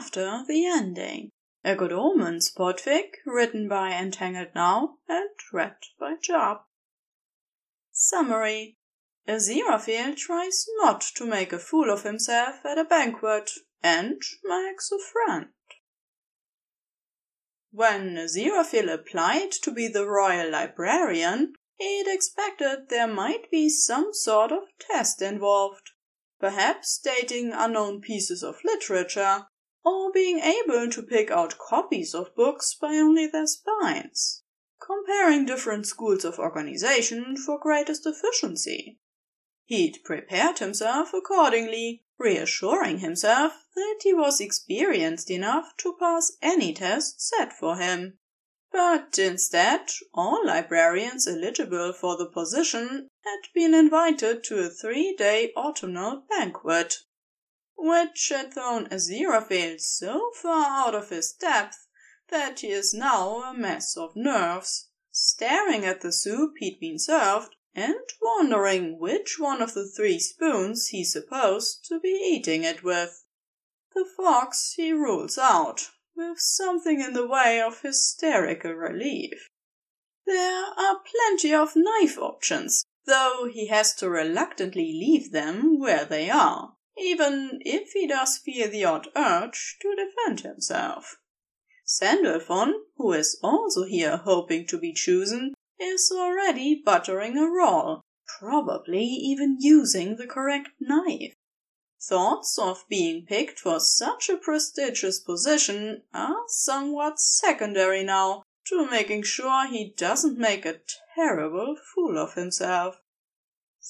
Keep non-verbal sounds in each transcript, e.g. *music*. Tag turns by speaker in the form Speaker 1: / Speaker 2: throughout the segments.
Speaker 1: after the ending. A Good Omens podfic written by entanglednow and read by Job. Summary Aziraphale tries not to make a fool of himself at a banquet and makes a friend. When Aziraphale applied to be the royal librarian, he'd expected there might be some sort of test involved. Perhaps dating unknown pieces of literature, or being able to pick out copies of books by only their spines. Comparing different schools of organization for greatest efficiency. He'd prepared himself accordingly, reassuring himself that he was experienced enough to pass any test set for him. But instead, all librarians eligible for the position had been invited to a three day autumnal banquet, which had thrown Aziraphale so far out of his depth that he is now a mess of nerves, staring at the soup he'd been served and wondering which one of the three spoons he's supposed to be eating it with. The fox he rules out, with something in the way of hysterical relief. There are plenty of knife options, though he has to reluctantly leave them where they are, even if he does feel the odd urge to defend himself. Sandalphon, who is also here hoping to be chosen, is already buttering a roll, probably even using the correct knife. Thoughts of being picked for such a prestigious position are somewhat secondary now to making sure he doesn't make a terrible fool of himself.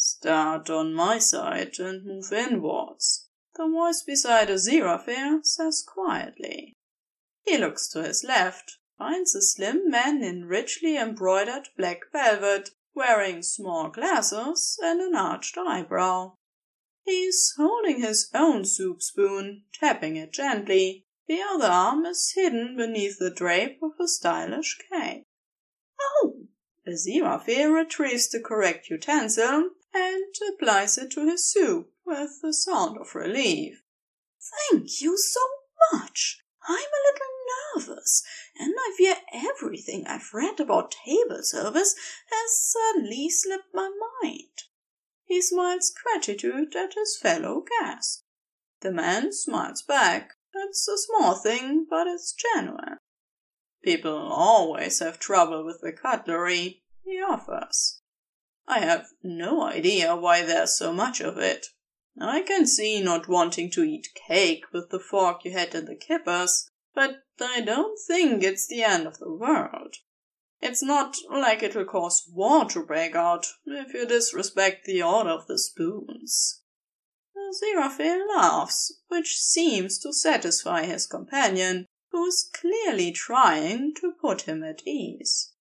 Speaker 1: Start on my side and move inwards, the voice beside Aziraphale says quietly. He looks to his left finds a slim man in richly embroidered black velvet, wearing small glasses and an arched eyebrow. He's holding his own soup spoon, tapping it gently. The other arm is hidden beneath the drape of a stylish cape. Oh! Aziraphale retrieves the correct utensil and applies it to his soup with a sound of relief.
Speaker 2: Thank you so much. I'm a little nervous, and I fear everything I've read about table service has suddenly slipped my mind.
Speaker 1: He smiles gratitude at his fellow guest. The man smiles back. It's a small thing, but it's genuine. People always have trouble with the cutlery, he offers. I have no idea why there's so much of it. I can see not wanting to eat cake with the fork you had in the kippers, but I don't think it's the end of the world. It's not like it'll cause war to break out if you disrespect the order of the spoons. Aziraphale laughs, which seems to satisfy his companion, who is clearly trying to put him at ease.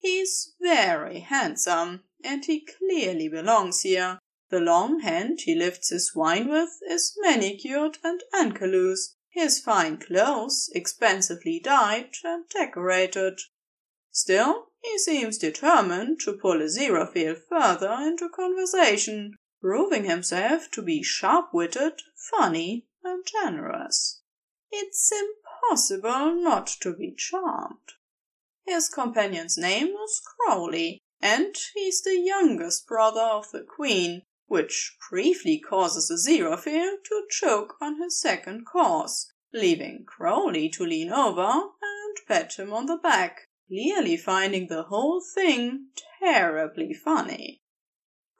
Speaker 1: He's very handsome, and he clearly belongs here. The long hand he lifts his wine with is manicured and ankylosed, his fine clothes expensively dyed and decorated. Still, he seems determined to pull Aziraphale further into conversation, proving himself to be sharp-witted, funny, and generous. It's impossible not to be charmed. His companion's name is Crowley, and he's the youngest brother of the queen, which briefly causes Aziraphale to choke on his second course, leaving Crowley to lean over and pat him on the back, clearly finding the whole thing terribly funny.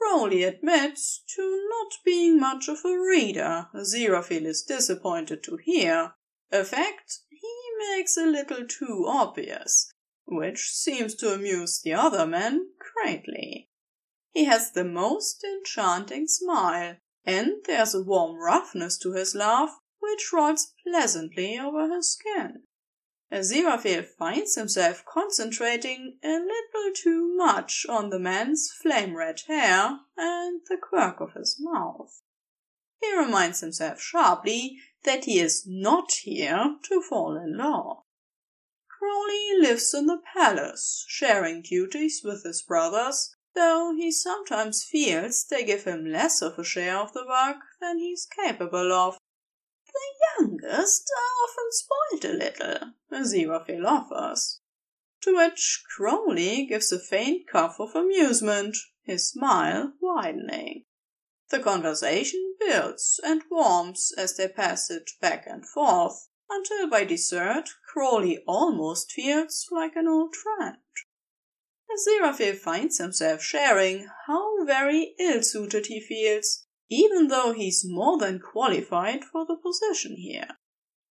Speaker 1: Crowley admits to not being much of a reader, Aziraphale is disappointed to hear, a fact he makes a little too obvious, which seems to amuse the other men greatly. He has the most enchanting smile, and there's a warm roughness to his laugh which rolls pleasantly over his skin. Aziraphale finds himself concentrating a little too much on the man's flame red hair and the quirk of his mouth. He reminds himself sharply that he is not here to fall in love. Crowley lives in the palace, sharing duties with his brothers, though he sometimes feels they give him less of a share of the work than he's capable of. The youngest are often spoiled a little, Aziraphale offers. To which Crowley gives a faint cough of amusement, his smile widening. The conversation builds and warms as they pass it back and forth, until by dessert Crowley almost feels like an old friend. Aziraphale finds himself sharing how very ill-suited he feels, even though he's more than qualified for the position here.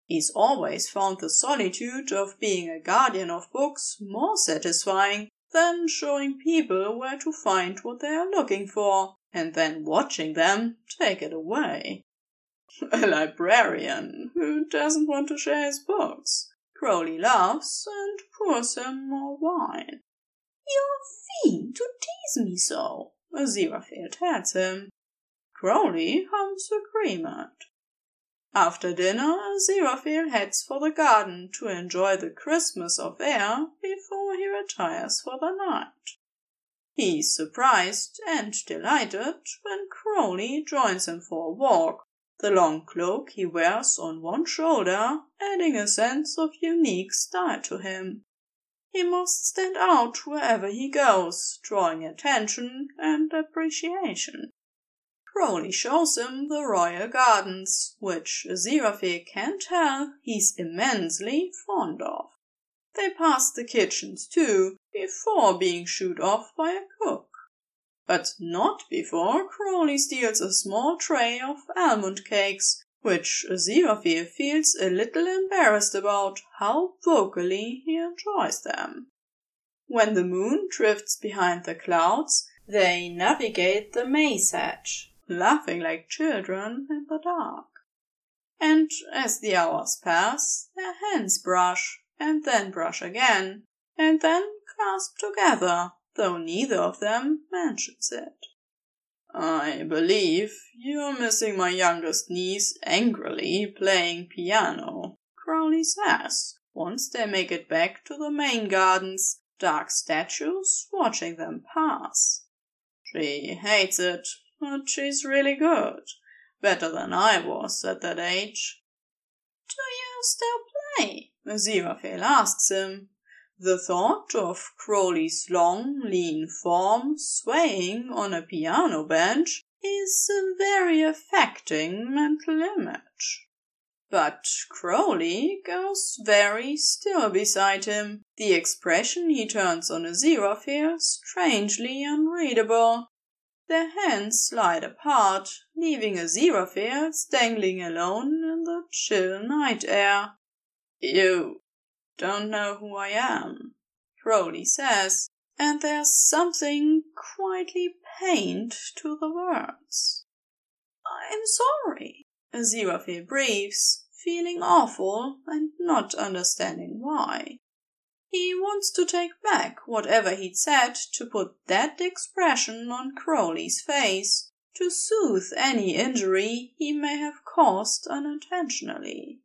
Speaker 1: He's always found the solitude of being a guardian of books more satisfying than showing people where to find what they are looking for, and then watching them take it away. *laughs* A librarian who doesn't want to share his books. Crowley laughs and pours him more wine.
Speaker 2: You're fiend to tease me so,
Speaker 1: Aziraphale tells him. Crowley hums agreement. After dinner, Aziraphale heads for the garden to enjoy the Christmas of air before he retires for the night. He's surprised and delighted when Crowley joins him for a walk, the long cloak he wears on one shoulder adding a sense of unique style to him. He must stand out wherever he goes, drawing attention and appreciation. Crowley shows him the royal gardens, which Aziraphale can tell he's immensely fond of. They pass the kitchens too, before being shooed off by a cook. But not before Crowley steals a small tray of almond cakes which Aziraphale feels a little embarrassed about how vocally he enjoys them. When the moon drifts behind the clouds, they navigate the maze hedge, laughing like children in the dark. And as the hours pass, their hands brush, and then brush again, and then clasp together, though neither of them mentions it. I believe you're missing my youngest niece angrily playing piano, Crowley says, once they make it back to the main gardens, dark statues watching them pass. She hates it, but she's really good. Better than I was at that age.
Speaker 2: Do you still play?
Speaker 1: Aziraphale asks him, the thought of Crowley's long, lean form swaying on a piano bench is a very affecting mental image. But Crowley goes very still beside him, the expression he turns on a Aziraphale strangely unreadable. Their hands slide apart, leaving a Aziraphale dangling alone in the chill night air. You don't know who I am, Crowley says, and there's something quietly pained to the words.
Speaker 2: I'm sorry,
Speaker 1: Aziraphale breathes, feeling awful and not understanding why. He wants to take back whatever he'd said to put that expression on Crowley's face, to soothe any injury he may have caused unintentionally.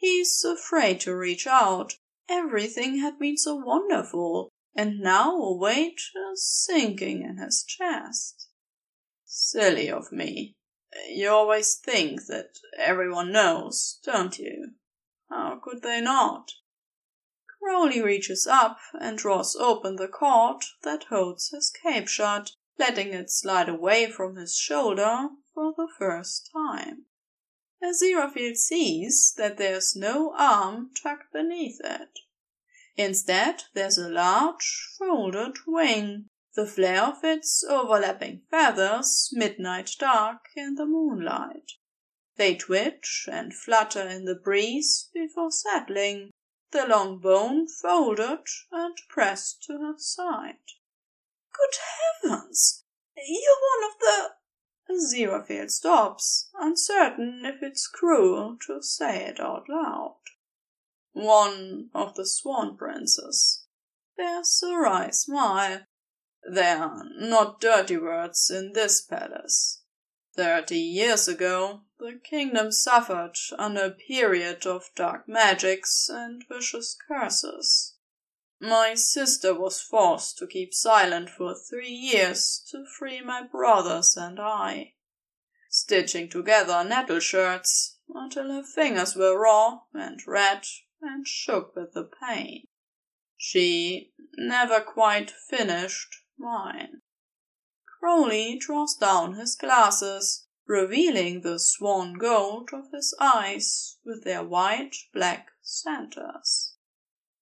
Speaker 1: He's afraid to reach out. Everything had been so wonderful, and now a weight is sinking in his chest. Silly of me. You always think that everyone knows, don't you? How could they not? Crowley reaches up and draws open the cord that holds his cape shut, letting it slide away from his shoulder for the first time. Aziraphale sees that there's no arm tucked beneath it. Instead, there's a large, folded wing, the flare of its overlapping feathers midnight dark in the moonlight. They twitch and flutter in the breeze before settling, the long bone folded and pressed to her side.
Speaker 2: Good heavens! You're one of the
Speaker 1: Aziraphale stops, uncertain if it's cruel to say it out loud. One of the Swan Princes. There's a wry smile. There are not dirty words in this palace. Thirty years ago, the kingdom suffered under a period of dark magics and vicious curses. My sister was forced to keep silent for three years to free my brothers and I. Stitching together nettle shirts, until her fingers were raw and red and shook with the pain. She never quite finished mine. Crowley draws down his glasses, revealing the swan gold of his eyes with their wide black centers.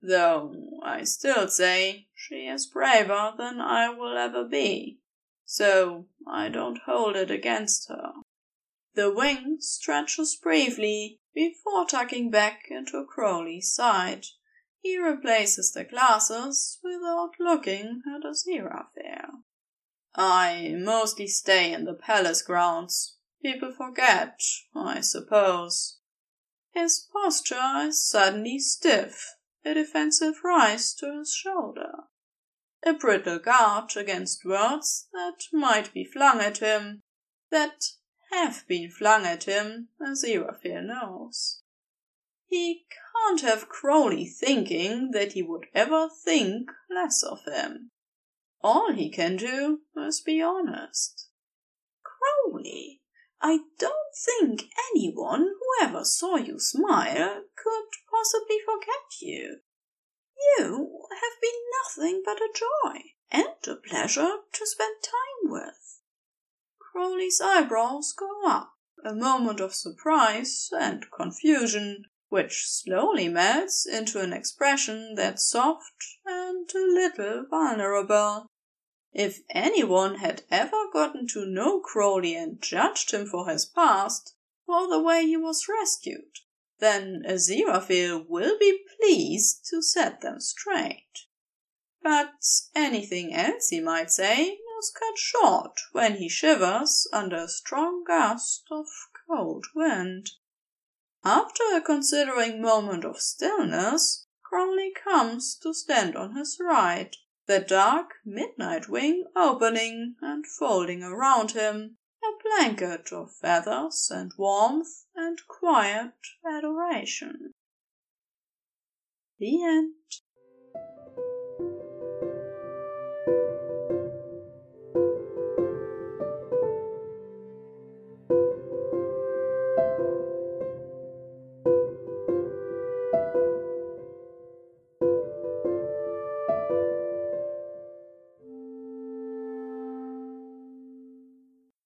Speaker 1: Though I still say she is braver than I will ever be, so I don't hold it against her. The wing stretches briefly before tucking back into Crowley's side. He replaces the glasses without looking at Aziraphale. I mostly stay in the palace grounds. People forget, I suppose. His posture is suddenly stiff, a defensive rise to his shoulder. A brittle guard against words that might be flung at him, that have been flung at him, as Aziraphale knows. He can't have Crowley thinking that he would ever think less of him. All he can do is be honest.
Speaker 2: Crowley, I don't think anyone who ever saw you smile could possibly forget you. You have been nothing but a joy and a pleasure to spend time with.
Speaker 1: Crowley's eyebrows go up, a moment of surprise and confusion, which slowly melts into an expression that's soft and a little vulnerable. If anyone had ever gotten to know Crowley and judged him for his past, or the way he was rescued, then Aziraphale will be pleased to set them straight. But anything else he might say is cut short when he shivers under a strong gust of cold wind. After a considering moment of stillness, Crowley comes to stand on his right the dark midnight wing opening and folding around him a blanket of feathers and warmth and quiet adoration. The end.